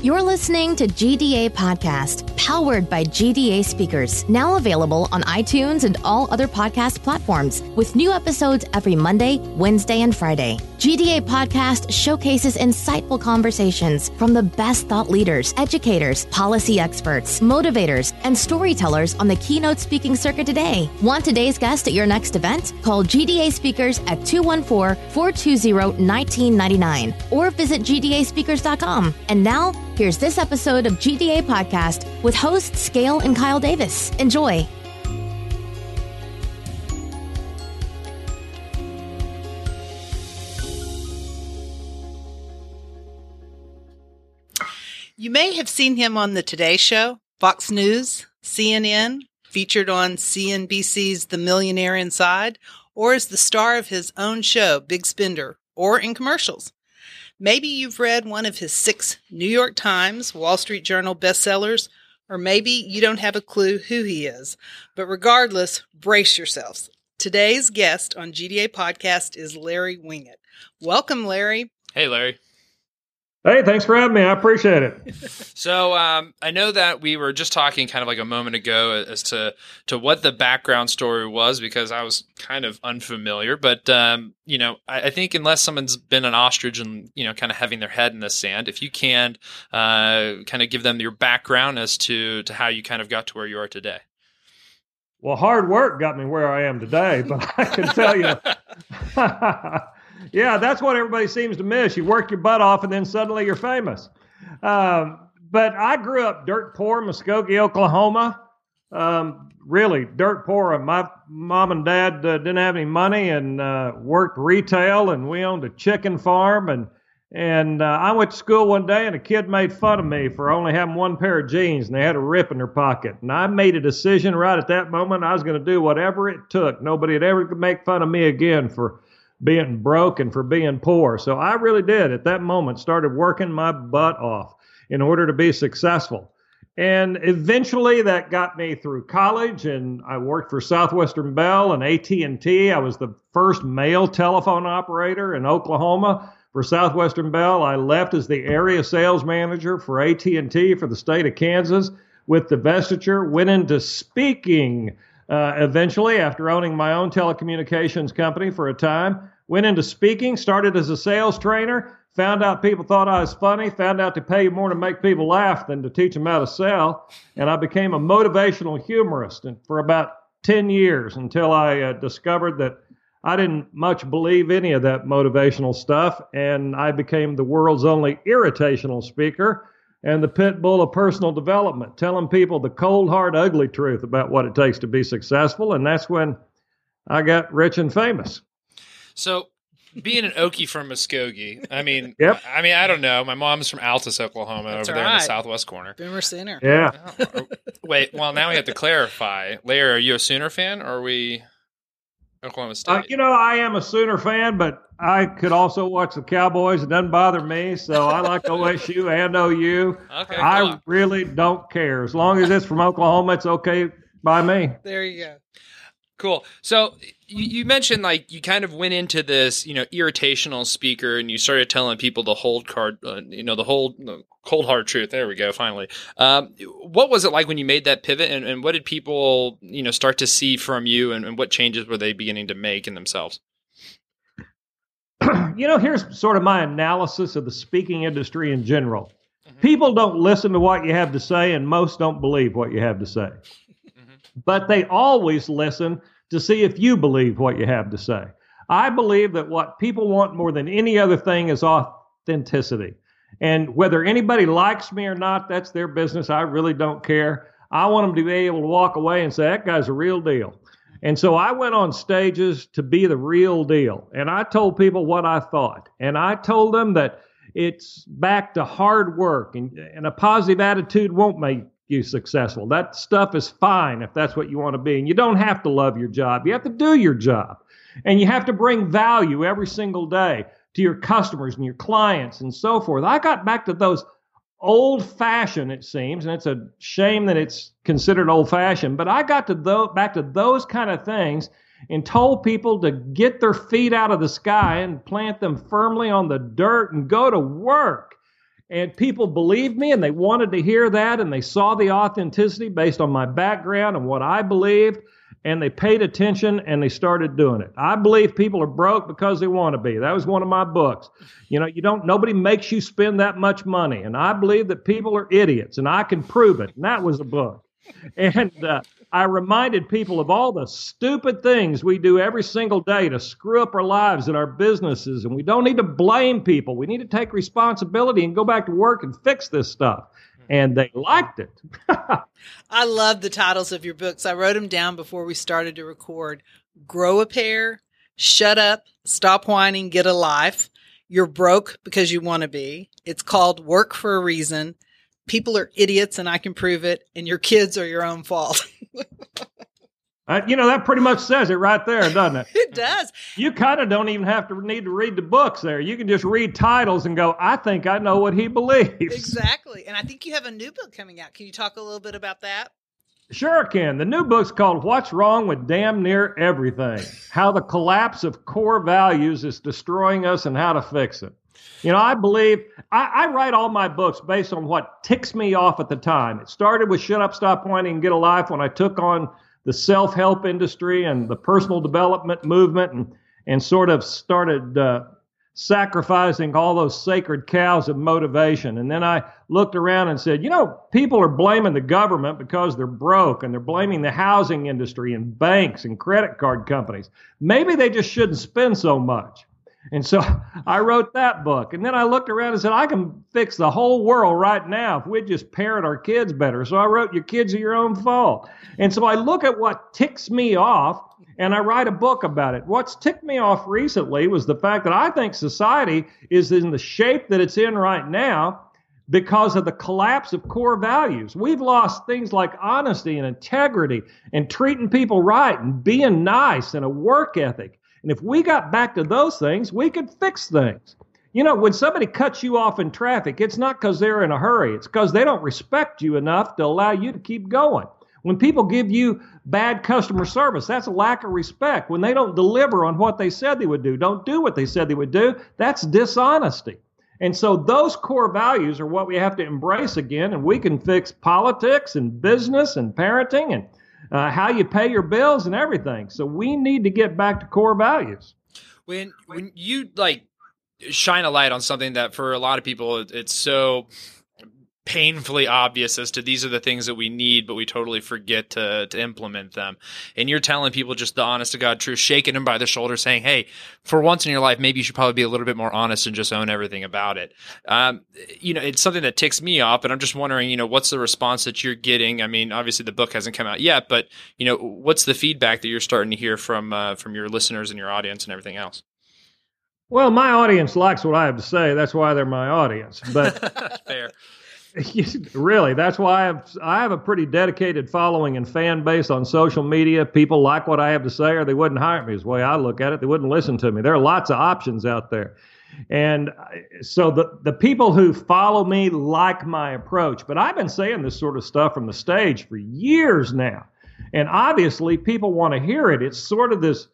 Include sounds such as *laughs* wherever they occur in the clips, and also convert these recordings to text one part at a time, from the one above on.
You're listening to GDA Podcast, powered by GDA Speakers, now available on iTunes and all other podcast platforms, with new episodes every Monday, Wednesday, and Friday. GDA Podcast showcases insightful conversations from the best thought leaders, educators, policy experts, motivators, and storytellers on the keynote speaking circuit today. Want today's guest at your next event? Call GDA Speakers at 214 420 1999 or visit GDASpeakers.com. And now, Here's this episode of GDA Podcast with hosts Gail and Kyle Davis. Enjoy. You may have seen him on the Today Show, Fox News, CNN, featured on CNBC's The Millionaire Inside, or as the star of his own show, Big Spender, or in commercials. Maybe you've read one of his six New York Times, Wall Street Journal bestsellers, or maybe you don't have a clue who he is. But regardless, brace yourselves. Today's guest on GDA Podcast is Larry Winget. Welcome, Larry. Hey, Larry. Hey, thanks for having me. I appreciate it. *laughs* so um, I know that we were just talking kind of like a moment ago as to to what the background story was because I was kind of unfamiliar. But um, you know, I, I, think unless someone's been an ostrich and you know, kind of having their head in the sand, if you can uh, kind of give them your background as to to how you kind of got to where you are today. Well, hard work got me where I am today, but I can tell you. *laughs* *laughs* yeah, that's what everybody seems to miss. You work your butt off, and then suddenly you're famous. Um, but I grew up dirt poor, Muskogee, Oklahoma. Um, really dirt poor. My mom and dad uh, didn't have any money and uh, worked retail, and we owned a chicken farm. And and uh, I went to school one day, and a kid made fun of me for only having one pair of jeans, and they had a rip in their pocket. And I made a decision right at that moment. I was going to do whatever it took. Nobody would ever make fun of me again for being broke and for being poor. So I really did at that moment started working my butt off in order to be successful. And eventually that got me through college and I worked for Southwestern Bell and AT&T. I was the first male telephone operator in Oklahoma for Southwestern Bell. I left as the area sales manager for AT&T for the state of Kansas with divestiture, went into speaking uh, eventually, after owning my own telecommunications company for a time, went into speaking, started as a sales trainer, found out people thought I was funny, found out to pay more to make people laugh than to teach them how to sell, and I became a motivational humorist for about 10 years until I uh, discovered that I didn't much believe any of that motivational stuff, and I became the world's only irritational speaker and the pit bull of personal development, telling people the cold, hard, ugly truth about what it takes to be successful. And that's when I got rich and famous. So, being an Okie from Muskogee, I mean, *laughs* yep. I mean, I don't know. My mom's from Altus, Oklahoma, That's over there right. in the southwest corner. Boomer Sooner. Yeah. Oh, wait, well, now we have to clarify. Larry, are you a Sooner fan, or are we Oklahoma State? Uh, you know, I am a Sooner fan, but I could also watch the Cowboys. It doesn't bother me. So I like OSU and OU. *laughs* Okay, I really don't care. As long as it's from Oklahoma, it's okay by me. There you go. Cool. So you, you mentioned like you kind of went into this, you know, irritational speaker, and you started telling people the whole card, uh, you know, the whole the cold hard truth. There we go. Finally, um, what was it like when you made that pivot, and, and what did people, you know, start to see from you, and, and what changes were they beginning to make in themselves? *clears throat* you know, here's sort of my analysis of the speaking industry in general. Mm-hmm. People don't listen to what you have to say, and most don't believe what you have to say. Mm-hmm. But they always listen to see if you believe what you have to say. I believe that what people want more than any other thing is authenticity. And whether anybody likes me or not, that's their business. I really don't care. I want them to be able to walk away and say, that guy's a real deal. And so I went on stages to be the real deal. And I told people what I thought. And I told them that it's back to hard work and, and a positive attitude won't make you successful. That stuff is fine if that's what you want to be. And you don't have to love your job. You have to do your job. And you have to bring value every single day to your customers and your clients and so forth. I got back to those old fashioned, it seems, and it's a shame that it's considered old fashioned, but I got to th- back to those kind of things and told people to get their feet out of the sky and plant them firmly on the dirt and go to work. And people believed me and they wanted to hear that and they saw the authenticity based on my background and what I believed and they paid attention and they started doing it. I believe people are broke because they want to be. That was one of my books. You know, you don't nobody makes you spend that much money and I believe that people are idiots and I can prove it. And that was a book. And uh, I reminded people of all the stupid things we do every single day to screw up our lives and our businesses. And we don't need to blame people. We need to take responsibility and go back to work and fix this stuff. And they liked it. *laughs* I love the titles of your books. I wrote them down before we started to record Grow a Pair, Shut Up, Stop Whining, Get a Life. You're broke because you want to be. It's called Work for a Reason people are idiots and I can prove it, and your kids are your own fault. uh, you know, that pretty much says it right there, doesn't it? *laughs* it does. You kind of don't even have to need to read the books there. You can just read titles and go, I think I know what he believes. Exactly. And I think you have a new book coming out. Can you talk a little bit about that? Sure can. The new book's called What's Wrong with Damn Near Everything How the Collapse of Core Values is Destroying Us and How to Fix It. You know, I believe I, I, write all my books based on what ticks me off at the time. It started with Shut Up, Stop Whining, and Get a Life when I took on the self help industry and the personal development movement and, and sort of started uh, sacrificing all those sacred cows of motivation. And then I looked around and said, you know, people are blaming the government because they're broke and they're blaming the housing industry and banks and credit card companies. Maybe they just shouldn't spend so much. And so *laughs* I wrote that book. And then I looked around and said, I can fix the whole world right now if we just parent our kids better. So I wrote, Your kids are your own fault. And so I look at what ticks me off and I write a book about it. What's ticked me off recently was the fact that I think society is in the shape that it's in right now because of the collapse of core values. We've lost things like honesty and integrity and treating people right and being nice and a work ethic. And if we got back to those things, we could fix things. You know, when somebody cuts you off in traffic, it's not because they're in a hurry, it's because they don't respect you enough to allow you to keep going. When people give you bad customer service, that's a lack of respect. When they don't deliver on what they said they would do, don't do what they said they would do, that's dishonesty. And so those core values are what we have to embrace again, and we can fix politics and business and parenting and uh, how you pay your bills and everything. So we need to get back to core values. When when you like shine a light on something that for a lot of people it's so painfully obvious as to these are the things that we need, but we totally forget to, to implement them. And you're telling people just the honest to God truth, shaking them by the shoulder, saying, Hey, for once in your life, maybe you should probably be a little bit more honest and just own everything about it. Um, you know, it's something that ticks me off, but I'm just wondering, you know, what's the response that you're getting? I mean, obviously the book hasn't come out yet, but you know, what's the feedback that you're starting to hear from, uh, from your listeners and your audience and everything else? Well, my audience likes what I have to say. That's why they're my audience. But *laughs* fair. *laughs* really, that's why I have I have a pretty dedicated following and fan base on social media. People like what I have to say, or they wouldn't hire me. Is the way I look at it. They wouldn't listen to me. There are lots of options out there, and so the the people who follow me like my approach. But I've been saying this sort of stuff from the stage for years now, and obviously people want to hear it. It's sort of this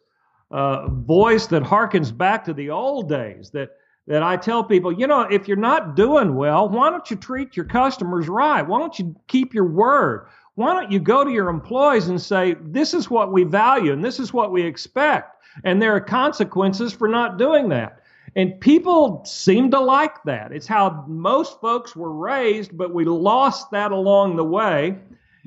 uh, voice that harkens back to the old days that that I tell people, you know, if you're not doing well, why don't you treat your customers right? Why don't you keep your word? Why don't you go to your employees and say, this is what we value and this is what we expect? And there are consequences for not doing that. And people seem to like that. It's how most folks were raised, but we lost that along the way.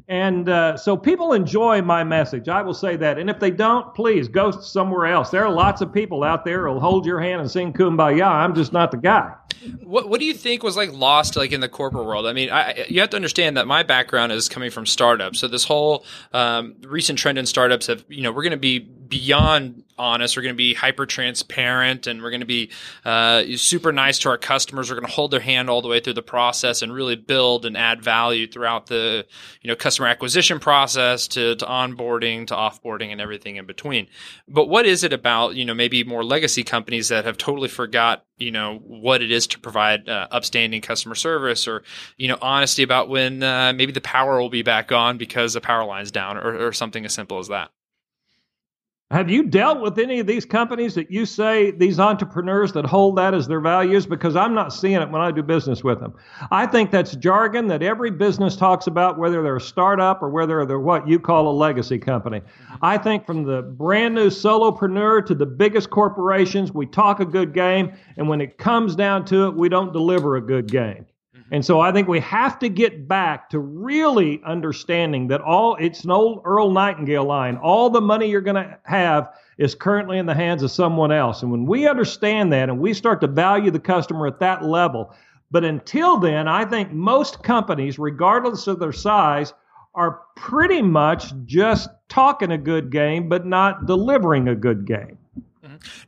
And uh, so people enjoy my message. I will say that. And if they don't, please go somewhere else. There are lots of people out there who'll hold your hand and sing kumbaya. I'm just not the guy. What What do you think was like lost like in the corporate world? I mean, I, you have to understand that my background is coming from startups. So this whole um, recent trend in startups have you know we're going to be beyond honest. We're going to be hyper transparent and we're going to be uh, super nice to our customers. We're going to hold their hand all the way through the process and really build and add value throughout the you know customer acquisition process to, to onboarding to offboarding and everything in between. But what is it about you know maybe more legacy companies that have totally forgot you know what it is to provide uh, upstanding customer service or you know honesty about when uh, maybe the power will be back on because the power line's down or, or something as simple as that Have you dealt with any of these companies that you say these entrepreneurs that hold that as their values? Because I'm not seeing it when I do business with them. I think that's jargon that every business talks about, whether they're a startup or whether they're what you call a legacy company. I think from the brand new solopreneur to the biggest corporations, we talk a good game, and when it comes down to it, we don't deliver a good game. And so I think we have to get back to really understanding that all it's an old Earl Nightingale line. All the money you're going to have is currently in the hands of someone else. And when we understand that and we start to value the customer at that level, but until then, I think most companies, regardless of their size, are pretty much just talking a good game, but not delivering a good game.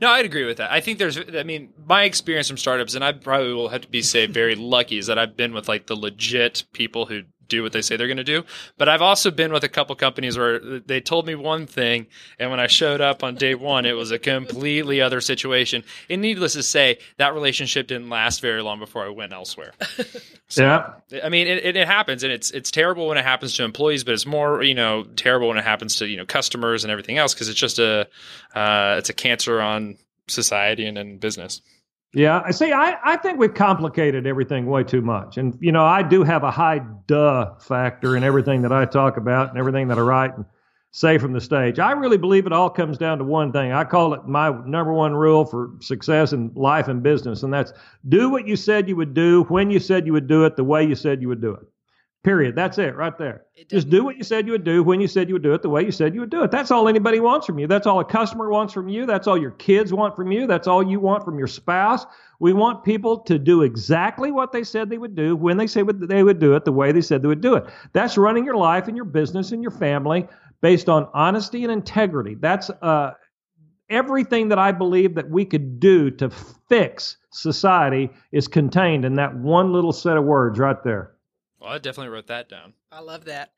No, I'd agree with that. I think there's, I mean, my experience from startups, and I probably will have to be say very *laughs* lucky, is that I've been with like the legit people who do what they say they're going to do. But I've also been with a couple companies where they told me one thing, and when I showed up on day one, it was a completely other situation. And needless to say, that relationship didn't last very long before I went elsewhere. So, *laughs* yeah, I mean, it, it happens, and it's it's terrible when it happens to employees, but it's more you know terrible when it happens to you know customers and everything else because it's just a uh, it's a cancer on society and, and business. Yeah, I see. I, I think we've complicated everything way too much. And, you know, I do have a high duh factor in everything that I talk about and everything that I write and say from the stage. I really believe it all comes down to one thing. I call it my number one rule for success in life and business, and that's do what you said you would do, when you said you would do it, the way you said you would do it. Period. That's it right there. Just do what you said you would do when you said you would do it the way you said you would do it. That's all anybody wants from you. That's all a customer wants from you. That's all your kids want from you. That's all you want from your spouse. We want people to do exactly what they said they would do when they said they would do it the way they said they would do it. That's running your life and your business and your family based on honesty and integrity. That's uh, everything that I believe that we could do to fix society is contained in that one little set of words right there. Well, I definitely wrote that down. I love that.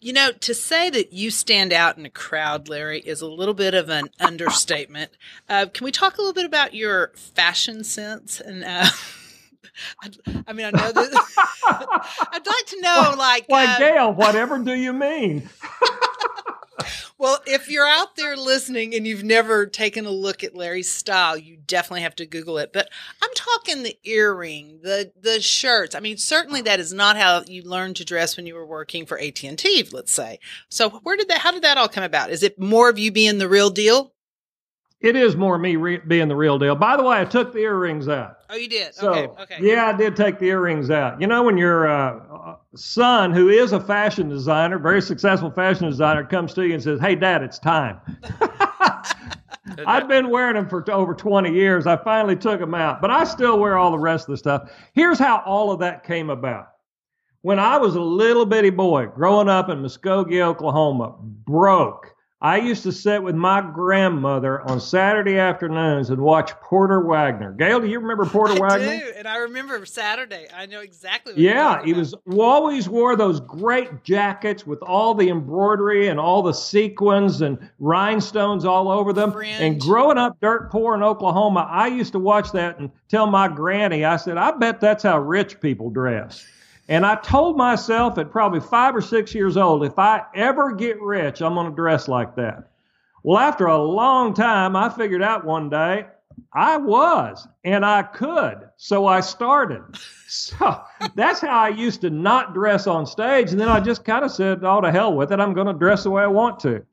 You know, to say that you stand out in a crowd, Larry, is a little bit of an understatement. Uh, can we talk a little bit about your fashion sense? And uh, *laughs* I, I, mean, I know that *laughs* I'd like to know, like, why, uh, Gail, whatever do you mean? *laughs* Well, if you're out there listening and you've never taken a look at Larry's style, you definitely have to Google it. But I'm talking the earring, the the shirts. I mean, certainly that is not how you learned to dress when you were working for AT and T, let's say. So, where did that? How did that all come about? Is it more of you being the real deal? It is more me re- being the real deal. By the way, I took the earrings out. Oh, you did? So, okay. Okay. Yeah, I did take the earrings out. You know, when your uh, son, who is a fashion designer, very successful fashion designer, comes to you and says, "Hey, Dad, it's time." *laughs* I've been wearing them for over 20 years. I finally took them out, but I still wear all the rest of the stuff. Here's how all of that came about. When I was a little bitty boy growing up in Muskogee, Oklahoma, broke, I used to sit with my grandmother on Saturday afternoons and watch Porter Wagoner. Gail, do you remember *laughs* Porter Wagoner? I do, and I remember Saturday. I know exactly. yeah, he was always wore those great jackets with all the embroidery and all the sequins and rhinestones all over them. Fringe. And growing up dirt poor in Oklahoma, I used to watch that and tell my granny, I said, I bet that's how rich people dress. And I told myself at probably five or six years old, if I ever get rich, I'm going to dress like that. Well, after a long time, I figured out one day I was and I could. So I started. So that's how I used to not dress on stage. And then I just kind of said, oh, to hell with it. I'm going to dress the way I want to.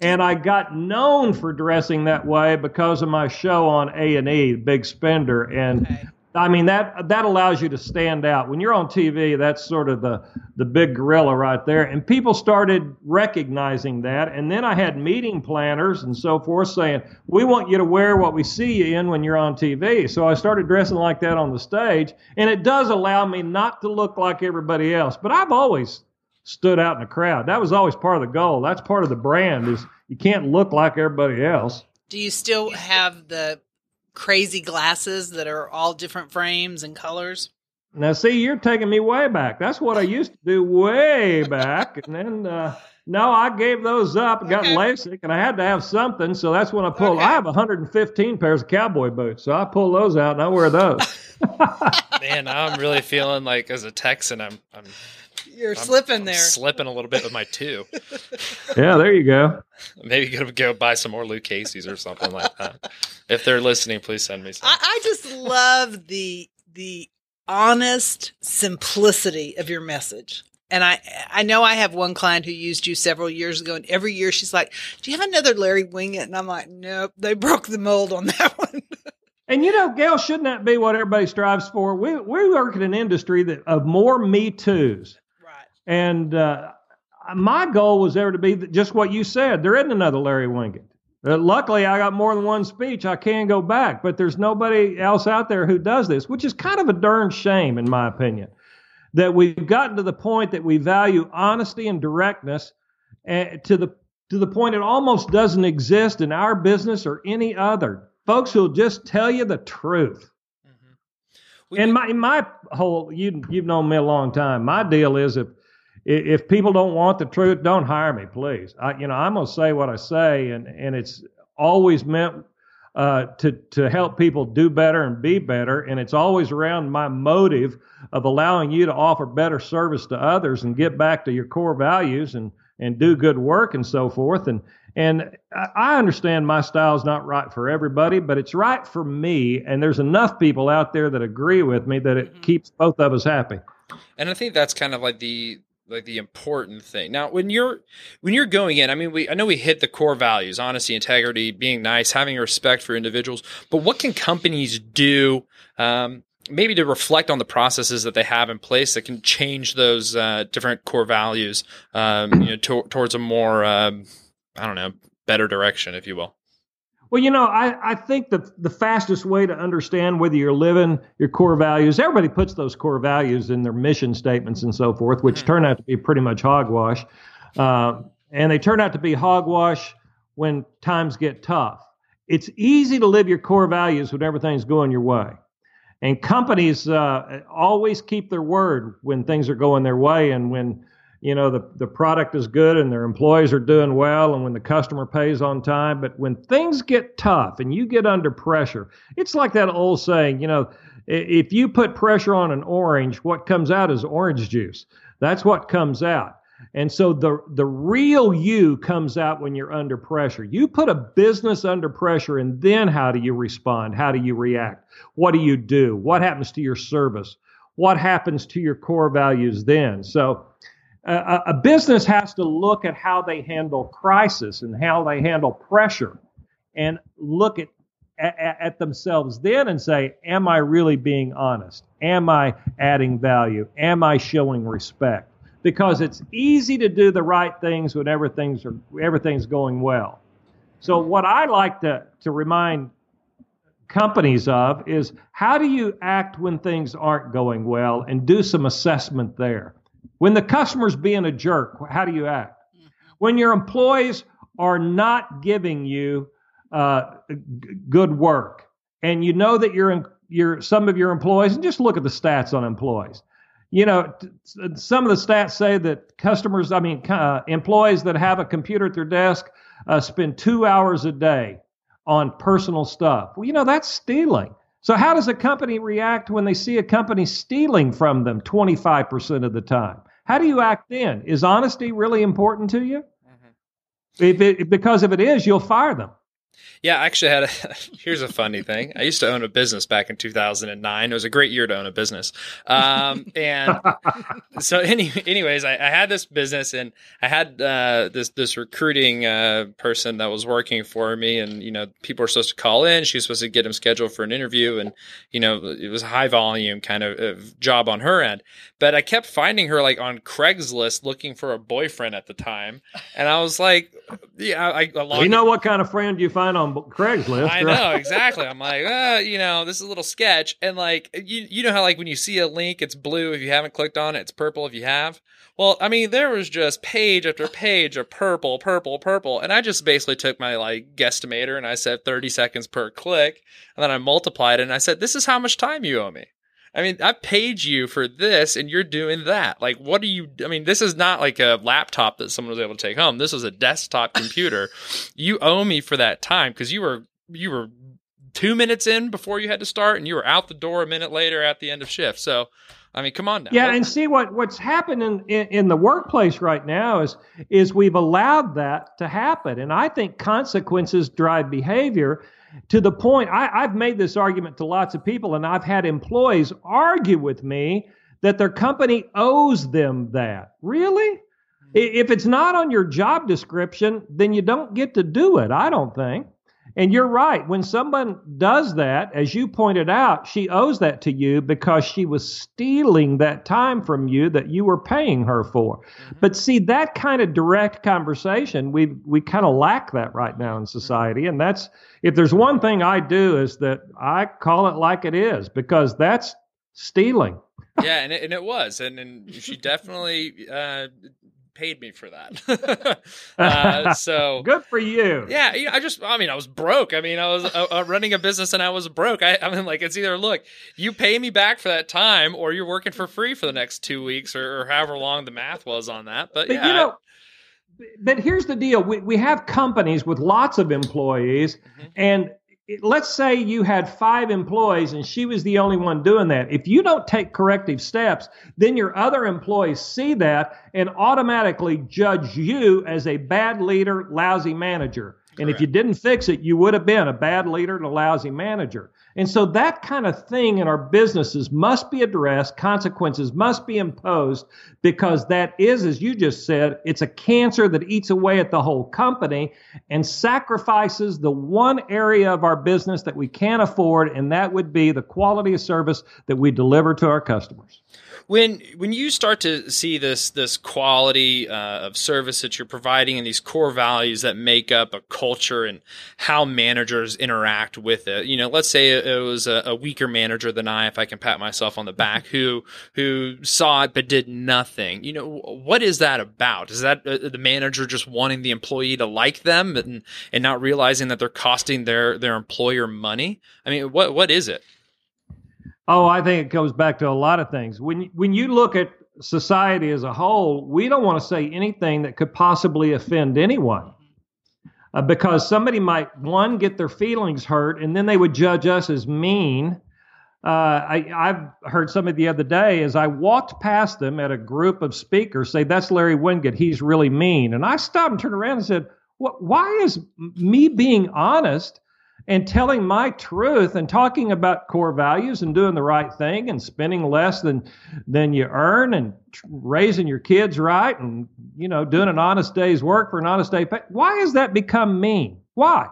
And I got known for dressing that way because of my show on A&E, Big Spender. And Okay. I mean that that allows you to stand out. When you're on TV, that's sort of the the big gorilla right there. And people started recognizing that. And then I had meeting planners and so forth saying, "We want you to wear what we see you in when you're on TV." So I started dressing like that on the stage, and it does allow me not to look like everybody else. But I've always stood out in the crowd. That was always part of the goal. That's part of the brand is you can't look like everybody else. Do you still have the crazy glasses that are all different frames and colors? Now, see, you're taking me way back. That's what I used to do way back. And then, uh, no, I gave those up, got Okay. LASIK, and I had to have something. So that's when I pulled. Okay. I have 115 pairs of cowboy boots. So I pull those out and I wear those. Man, now I'm really feeling like as a Texan, I'm I'm You're slipping there. Slipping a little bit with my two. *laughs* Yeah, there you go. Maybe gonna go buy some more Luke Casey's or something like that. If they're listening, please send me some. I, I just love the the honest simplicity of your message. And I I know I have one client who used you several years ago, and every year she's like, "Do you have another Larry Winget?" And I'm like, "Nope, they broke the mold on that *laughs* one." And you know, Gail, shouldn't that be what everybody strives for? We we work in an industry that of more Me Too's, right. And uh, my goal was ever to be just what you said. There isn't another Larry Winget. Uh, luckily, I got more than one speech. I can go back, but there's nobody else out there who does this, which is kind of a darn shame, in my opinion. That we've gotten to the point that we value honesty and directness uh, to the to the point it almost doesn't exist in our business or any other. Folks who'll just tell you the truth. We- And my my whole you you've known me a long time. My deal is if if people don't want the truth, don't hire me, please. I you know I'm gonna say what I say, and and it's always meant uh, to to help people do better and be better, and it's always around my motive of allowing you to offer better service to others and get back to your core values and and do good work and so forth. And and I- understand my style is not right for everybody, but it's right for me. And there's enough people out there that agree with me that it Mhm. keeps both of us happy. and I think that's kind of like the like the important thing. Now, when you're when you're going in, I mean, we I know we hit the core values: honesty, integrity, being nice, having respect for individuals. But what can companies do? Um, maybe to reflect on the processes that they have in place that can change those uh, different core values, um, you know, to, towards a more, um, I don't know, better direction, if you will. Well, you know, I, I think the the fastest way to understand whether you're living your core values, everybody puts those core values in their mission statements and so forth, which Mhm. turn out to be pretty much hogwash. Uh, and they turn out to be hogwash when times get tough. It's easy to live your core values when everything's going your way. And companies uh, always keep their word when things are going their way and when you know the, the product is good and their employees are doing well and when the customer pays on time but when things get tough and you get under pressure it's like that old saying you know if you put pressure on an orange what comes out is orange juice. That's what comes out. And so the the real you comes out when you're under pressure. You put a business under pressure and then how do you respond? How do you react? What do you do? What happens to your service? What happens to your core values then? So a, a business has to look at how they handle crisis and how they handle pressure and look at, at, themselves then and say, Am I really being honest? Am I adding value? Am I showing respect? Because it's easy to do the right things when everything's, everything's going well. So, what I like to, to remind companies of is how do you act when things aren't going well and do some assessment there. When the customer's being a jerk, how do you act? When your employees are not giving you uh, g- good work, and you know that you're in, your some of your employees, and just look at the stats on employees. You know, t- t- some of the stats say that customers, I mean, uh, employees that have a computer at their desk uh, spend two hours a day on personal stuff. Well, you know, that's stealing. So, how does a company react when they see a company stealing from them 25% of the time? How do you act then? Is honesty really important to you? Mm-hmm. If it, because if it is, you'll fire them. Yeah, I actually had a *laughs* here's a funny thing. I used to own a business back in 2009. It was a great year to own a business. Um, and so *laughs* any, anyways, I, I had this business and I had uh, this this recruiting uh, person that was working for me, and you know people were supposed to call in. She was supposed to get him scheduled for an interview, and you know it was a high volume kind of, of job on her end. But I kept finding her like on Craigslist looking for a boyfriend at the time, and I was like, yeah, I, I you know what kind of friend you find on Craigslist? I right? know exactly. I'm like, *laughs* uh, you know, this is a little sketch, and like, you you know how like when you see a link, it's blue if you haven't clicked on it, it's purple if you have. Well, I mean, there was just page after page of purple, purple, purple, and I just basically took my like guesstimator and I said 30 seconds per click, and then I multiplied it and I said, this is how much time you owe me. I mean, I paid you for this and you're doing that. Like, what are you? I mean, this is not like a laptop that someone was able to take home. This was a desktop computer. *laughs* you owe me for that time because you were, you were two minutes in before you had to start and you were out the door a minute later at the end of shift. So, I mean, come on now. Yeah, and see what what's happening in, in the workplace right now is is we've allowed that to happen, and I think consequences drive behavior to the point. I, I've made this argument to lots of people, and I've had employees argue with me that their company owes them that. Really? If it's not on your job description, then you don't get to do it. I don't think. And you're right. When someone does that, as you pointed out, she owes that to you because she was stealing that time from you that you were paying her for. Mm-hmm. But see, that kind of direct conversation, we we kind of lack that right now in society. And that's if there's one thing I do is that I call it like it is because that's stealing. yeah, and it, and it was, and and she definitely uh, paid me for that. *laughs* uh, so *laughs* good for you. Yeah, you know, I just, I mean, I was broke. I mean, I was uh, uh, running a business and I was broke. I, I mean, like, it's either look, you pay me back for that time, or you're working for free for the next two weeks, or, or however long the math was on that. But, but yeah. You know, but here's the deal: we we have companies with lots of employees, mm-hmm. and let's say you had five employees and she was the only one doing that. If you don't take corrective steps, then your other employees see that and automatically judge you as a bad leader, lousy manager. Correct. And if you didn't fix it, you would have been a bad leader and a lousy manager. And so that kind of thing in our businesses must be addressed. Consequences must be imposed because that is, as you just said, it's a cancer that eats away at the whole company and sacrifices the one area of our business that we can't afford, and that would be the quality of service that we deliver to our customers when when you start to see this this quality uh, of service that you're providing and these core values that make up a culture and how managers interact with it you know let's say it was a, a weaker manager than I if I can pat myself on the back who who saw it but did nothing. You know what is that about? Is that uh, the manager just wanting the employee to like them and and not realizing that they're costing their their employer money? I mean what what is it Oh, I think it goes back to a lot of things. When when you look at society as a whole, we don't want to say anything that could possibly offend anyone. Uh, because somebody might one get their feelings hurt and then they would judge us as mean. Uh, I, I've heard somebody the other day as I walked past them at a group of speakers say, "That's Larry Winget. He's really mean." And I stopped and turned around and said, "What? Why is me being honest and telling my truth and talking about core values and doing the right thing and spending less than than you earn and raising your kids right and you know doing an honest day's work for an honest day pay. Why has that become mean? Why?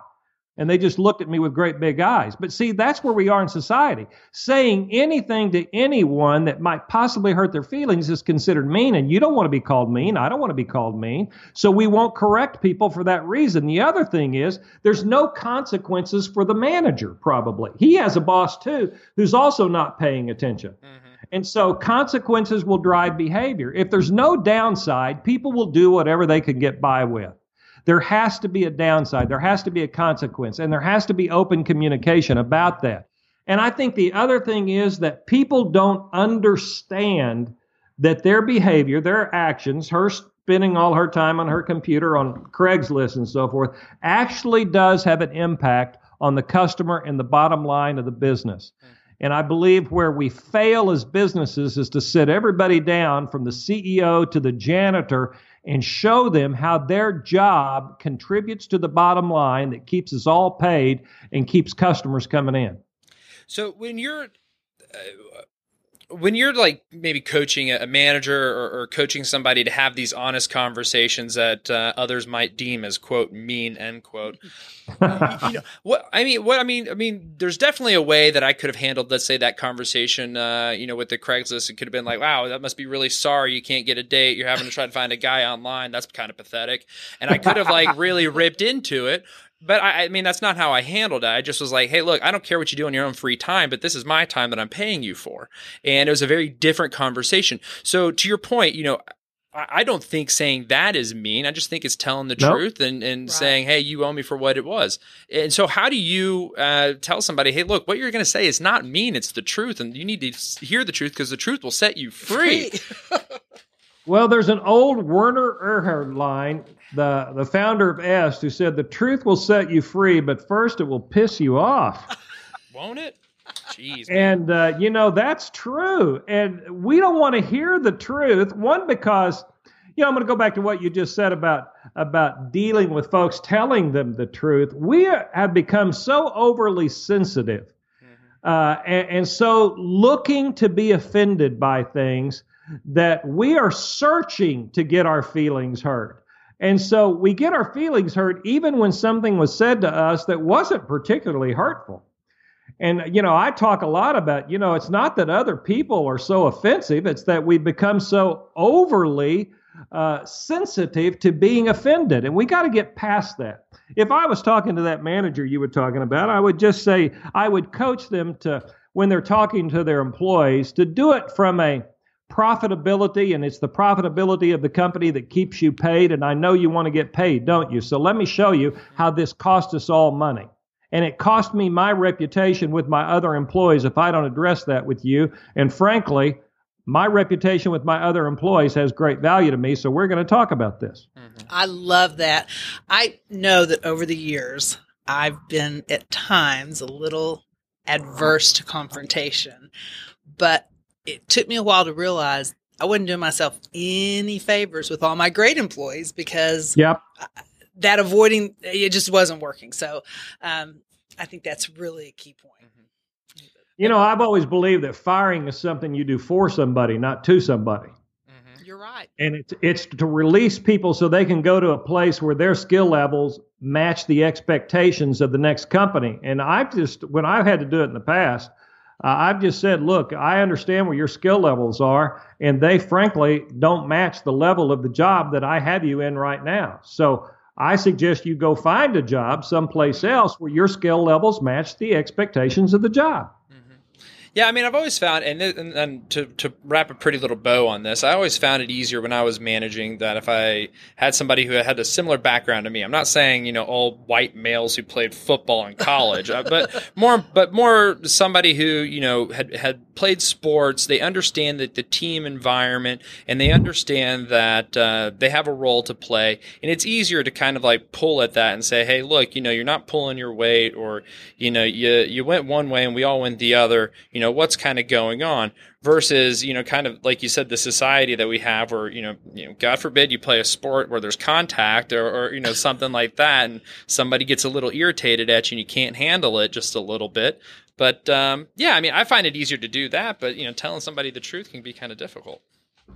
And they just looked at me with great big eyes. But see, that's where we are in society. Saying anything to anyone that might possibly hurt their feelings is considered mean. And you don't want to be called mean. I don't want to be called mean. So we won't correct people for that reason. The other thing is there's no consequences for the manager, probably. He has a boss too who's also not paying attention. Mm-hmm. And so consequences will drive behavior. If there's no downside, people will do whatever they can get by with. There has to be a downside. There has to be a consequence, and there has to be open communication about that. And I think the other thing is that people don't understand that their behavior, their actions, her spending all her time on her computer on Craigslist and so forth, actually does have an impact on the customer and the bottom line of the business. And I believe where we fail as businesses is to sit everybody down from the CEO to the janitor and show them how their job contributes to the bottom line that keeps us all paid and keeps customers coming in. So when you're uh, when you're like maybe coaching a manager or, or, coaching somebody to have these honest conversations that uh, others might deem as quote mean end quote *laughs* you know what i mean what i mean i mean there's definitely a way that i could have handled let's say that conversation uh, you know with the craigslist. It could have been like wow that must be really sorry you can't get a date. You're having to try to find a guy online. That's kind of pathetic. And i could have like really ripped into it but I, I, mean, that's not how I handled it. I just was like, hey, look, I don't care what you do in your own free time, but this is my time that I'm paying you for. And it was a very different conversation. So to your point, you know, I, I don't think saying that is mean. I just think it's telling the nope. truth and, and right. saying, hey, you owe me for what it was. And so how do you uh, tell somebody, hey, look, what you're going to say is not mean. It's the truth. And you need to hear the truth because the truth will set you free. *laughs* well, there's an old Werner Erhard line the the founder of Est, who said the truth will set you free, but first it will piss you off. *laughs* Won't it? Jeez. And uh, you know that's true, and we don't want to hear the truth. One because you know I'm going to go back to what you just said about about dealing with folks, telling them the truth. We have become so overly sensitive, uh, and, and so looking to be offended by things that we are searching to get our feelings hurt. And so we get our feelings hurt even when something was said to us that wasn't particularly hurtful. And, you know, I talk a lot about, you know, it's not that other people are so offensive, it's that we become so overly uh, sensitive to being offended. And we got to get past that. If I was talking to that manager you were talking about, I would just say, I would coach them to, when they're talking to their employees, to do it from a profitability, and it's the profitability of the company that keeps you paid. And I know you want to get paid, don't you? So let me show you how this cost us all money. And it cost me my reputation with my other employees if I don't address that with you. And frankly, my reputation with my other employees has great value to me. So we're going to talk about this. Mm-hmm. I love that. I know that over the years, I've been at times a little adverse to confrontation, but it took me a while to realize I wasn't doing myself any favors with all my great employees because Yep. that avoiding it just wasn't working. So um, I think that's really a key point. You know, I've always believed that firing is something you do for somebody, not to somebody. You're right. And it's it's to release people so they can go to a place where their skill levels match the expectations of the next company. And I've just when I've had to do it in the past, uh, I've just said, look, I understand where your skill levels are, and they frankly don't match the level of the job that I have you in right now. So I suggest you go find a job someplace else where your skill levels match the expectations of the job. Yeah, I mean, I've always found, and, and, and to, to wrap a pretty little bow on this, I always found it easier when I was managing that if I had somebody who had a similar background to me. I'm not saying you know all white males who played football in college, uh, but *laughs* more, but more somebody who you know had had played sports. They understand that the team environment, and they understand that uh, they have a role to play, and it's easier to kind of like pull at that and say, hey, look, you know, you're not pulling your weight, or you know, you you went one way and we all went the other. You know, what's kind of going on? Versus, you know, kind of like you said, the society that we have, where you know, you know, God forbid you play a sport where there's contact or, or you know something like that, and somebody gets a little irritated at you and you can't handle it just a little bit. But um, yeah, I mean, I find it easier to do that, but you know, telling somebody the truth can be kind of difficult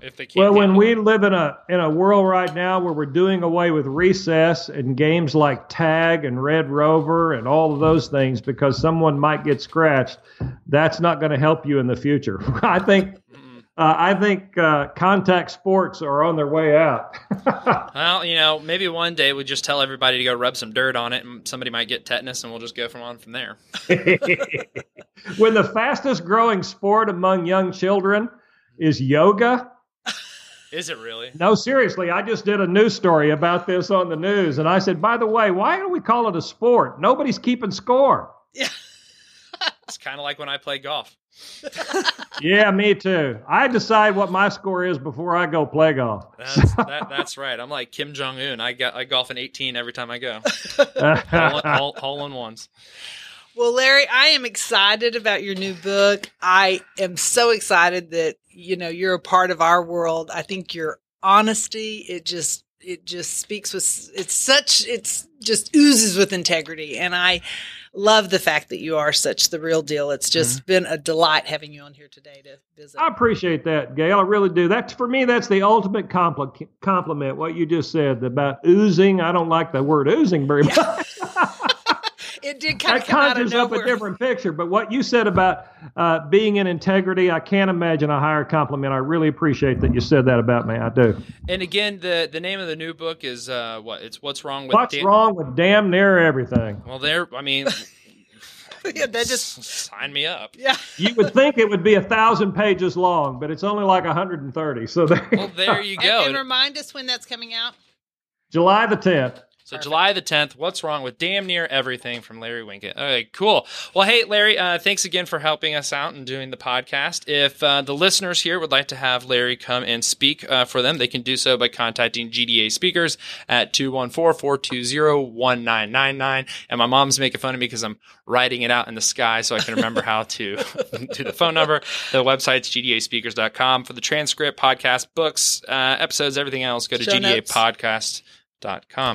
if they can't. Well, when we live in a in a world right now where we're doing away with recess and games like tag and Red Rover and all of those things because someone might get scratched, that's not going to help you in the future. *laughs* I think uh, I think uh, contact sports are on their way out. *laughs* Well, you know, maybe one day we just tell everybody to go rub some dirt on it, and somebody might get tetanus, and we'll just go from on from there. *laughs* when the fastest growing sport among young children is yoga. Is it really? No, seriously, I just did a news story about this on the news, and I said, by the way, why do we call it a sport? Nobody's keeping score. It's kind of like when I play golf. *laughs* Yeah, me too. I decide what my score is before I go play golf. That's, *laughs* that, that's right. I'm like Kim Jong Un. I got I golf an 18 every time I go. *laughs* hole, in- hole, hole in ones. Well, Larry, I am excited about your new book. I am so excited that you know you're a part of our world. I think your honesty it just it just speaks with it's such it's just oozes with integrity and I love the fact that you are such the real deal. It's just mm-hmm. been a delight having you on here today to visit. I appreciate that, Gail. I really do. That's for me. That's the ultimate compli- compliment. What you just said about oozing. I don't like the word oozing very *laughs* much. *laughs* it did kind that of come out of conjures up a different picture. But what you said about uh, being in integrity, I can't imagine a higher compliment. I really appreciate that you said that about me. I do. And again, the the name of the new book is uh, what? It's what's wrong with What's Dan- wrong with damn near everything? Well, there. I mean, *laughs* yeah, that just *laughs* sign me up. yeah. You would think it would be a thousand pages long, but it's only like 130. So there, Well, there *laughs* you And, go. and remind us when that's coming out. July the 10th. So July the 10th, what's wrong with damn near everything from Larry Winget? All right, cool. Well, hey, Larry, uh, thanks again for helping us out and doing the podcast. If uh, the listeners here would like to have Larry come and speak uh, for them, they can do so by contacting GDA speakers at 214-420-1999. And my mom's making fun of me because I'm writing it out in the sky so I can remember how to *laughs* do the phone number. The website's gdaspeakers.com for the transcript, podcast, books, uh, episodes, everything else. Go to Show notes. gdapodcast.com.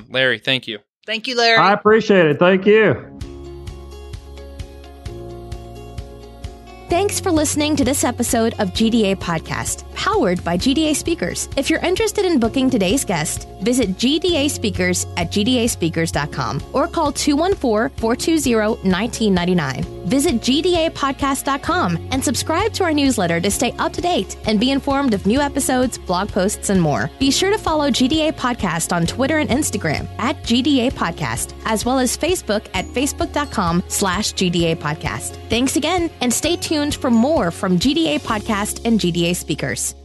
Larry, thank you. Thank you, Larry. I appreciate it. Thank you. Thanks for listening to this episode of GDA Podcast, powered by GDA Speakers. If you're interested in booking today's guest, visit GDA Speakers at gdaspeakers.com or call 214-420-1999. Visit gdapodcast.com and subscribe to our newsletter to stay up to date and be informed of new episodes, blog posts, and more. Be sure to follow GDA Podcast on Twitter and Instagram at GDA Podcast, as well as Facebook at facebook.com slash GDA Podcast. Thanks again, and stay tuned for more from GDA Podcast and GDA Speakers.